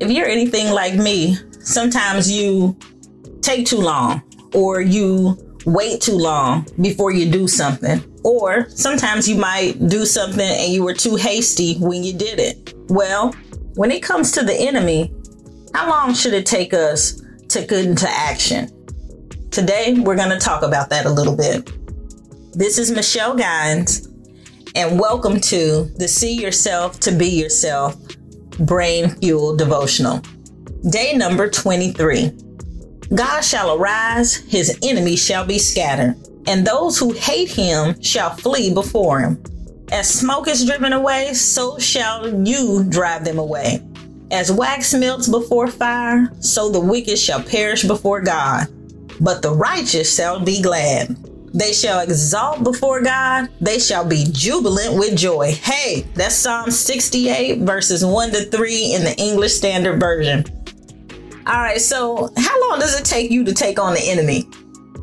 if you're anything like me, sometimes you take too long or you wait too long before you do something. Or sometimes you might do something and you were too hasty when you did it. Well, when it comes to the enemy, how long should it take us to get into action? Today, we're going to talk about that a little bit. This is Michelle Gines, and welcome to the See Yourself to Be Yourself Brain Fuel Devotional. Day number 23. God shall arise, his enemies shall be scattered, and those who hate him shall flee before him. As smoke is driven away, so shall you drive them away. As wax melts before fire, so the wicked shall perish before God. But the righteous shall be glad. They shall exalt before God. They shall be jubilant with joy. Hey, that's Psalm 68, verses 1 to 3 in the English Standard Version. All right, so how long does it take you to take on the enemy?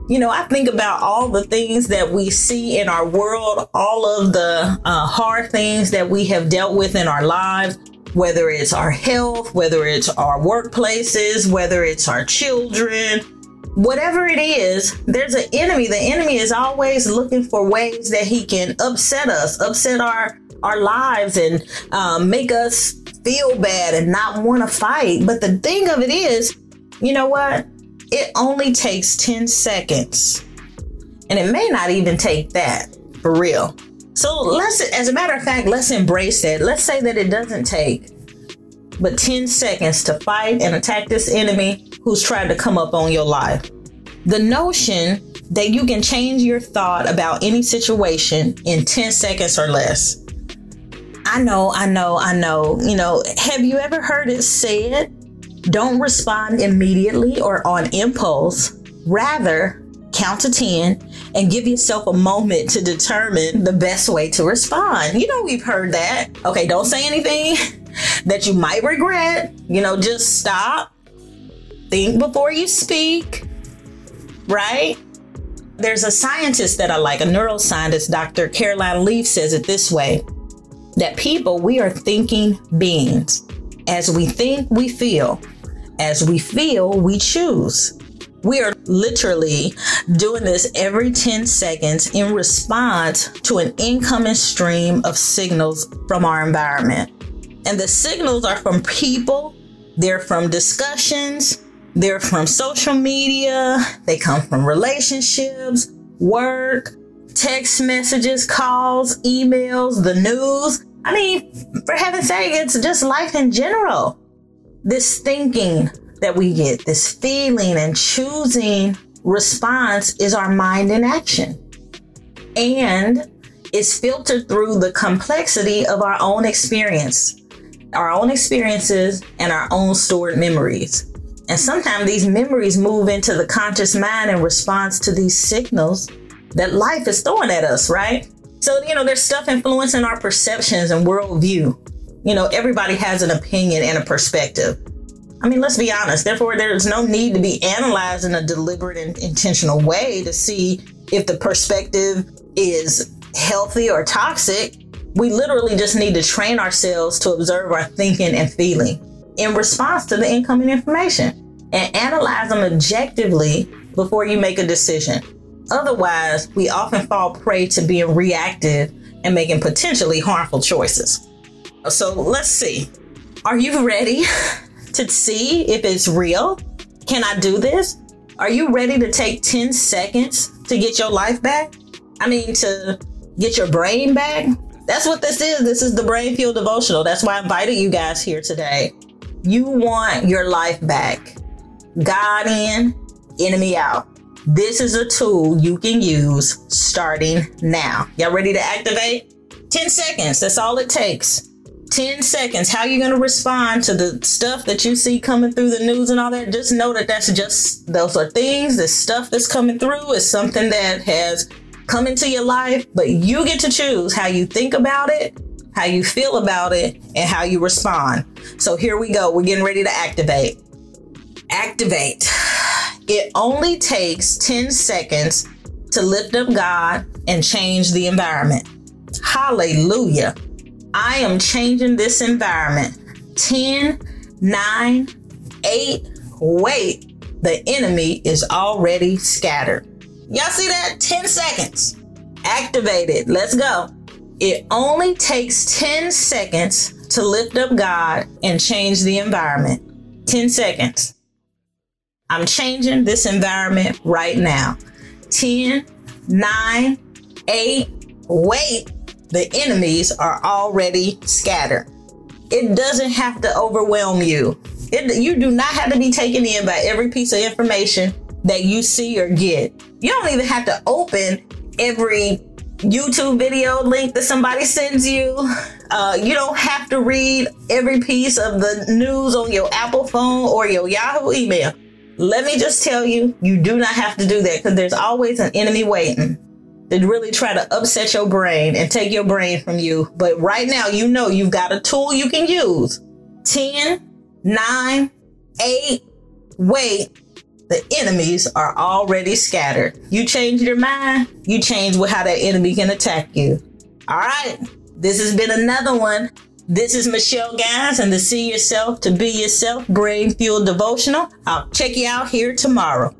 You know, I think about all the things that we see in our world, all of the uh, hard things that we have dealt with in our lives, whether it's our health, whether it's our workplaces, whether it's our children, whatever it is, there's an enemy. The enemy is always looking for ways that he can upset us, upset our our lives, and um, make us feel bad and not want to fight. But the thing of it is, you know what? It only takes 10 seconds. And it may not even take that for real. So let's, as a matter of fact, let's embrace it. Let's say that it doesn't take but 10 seconds to fight and attack this enemy who's trying to come up on your life. The notion that you can change your thought about any situation in 10 seconds or less I know, I know, I know. You know, have you ever heard it said, don't respond immediately or on impulse. Rather, count to 10 and give yourself a moment to determine the best way to respond. You know, we've heard that. Okay, don't say anything that you might regret. You know, just stop, think before you speak, right? There's a scientist that I like, a neuroscientist, Dr. Caroline Leaf says it this way that people, we are thinking beings. As we think, we feel. As we feel, we choose. We are literally doing this every 10 seconds in response to an incoming stream of signals from our environment. And the signals are from people, they're from discussions, they're from social media, they come from relationships, work, text messages, calls, emails, the news. I mean, for heaven's sake, it's just life in general. This thinking that we get, this feeling and choosing response is our mind in action. And it's filtered through the complexity of our own experience, our own experiences, and our own stored memories. And sometimes these memories move into the conscious mind in response to these signals that life is throwing at us, right? So, you know, there's stuff influencing our perceptions and worldview. You know, everybody has an opinion and a perspective. I mean, let's be honest. Therefore, there's no need to be analyzed in a deliberate and intentional way to see if the perspective is healthy or toxic. We literally just need to train ourselves to observe our thinking and feeling in response to the incoming information and analyze them objectively before you make a decision. Otherwise, we often fall prey to being reactive and making potentially harmful choices. So let's see. Are you ready to see if it's real? Can I do this? Are you ready to take 10 seconds to get your life back? I mean, to get your brain back? That's what this is. This is the Brain Fuel Devotional. That's why I invited you guys here today. You want your life back. God in, enemy out. This is a tool you can use starting now. Y'all ready to activate? 10 seconds. That's all it takes. 10 seconds. How you going to respond to the stuff that you see coming through the news and all that? Just know that that's just, those are things, the stuff that's coming through is something that has come into your life, but you get to choose how you think about it, how you feel about it, and how you respond. So here we go. We're getting ready to activate. Activate. It only takes 10 seconds to lift up God and change the environment. Hallelujah. I am changing this environment. 10 nine, eight, wait, the enemy is already scattered. Y'all see that? 10 seconds. Activate it. Let's go. It only takes 10 seconds to lift up God and change the environment. 10 seconds. I'm changing this environment right now. 10, 9, 8, wait. The enemies are already scattered. It doesn't have to overwhelm you. It, you do not have to be taken in by every piece of information that you see or get. You don't even have to open every YouTube video link that somebody sends you. Uh, you don't have to read every piece of the news on your Apple phone or your Yahoo email. Let me just tell you, you do not have to do that because there's always an enemy waiting to really try to upset your brain and take your brain from you. But right now, you know you've got a tool you can use. 10, 9, 8, wait. The enemies are already scattered. You change your mind, you change how that enemy can attack you. All right. This has been another one. This is Michelle Gines and the See Yourself to Be Yourself Brain Fuel Devotional. I'll check you out here tomorrow.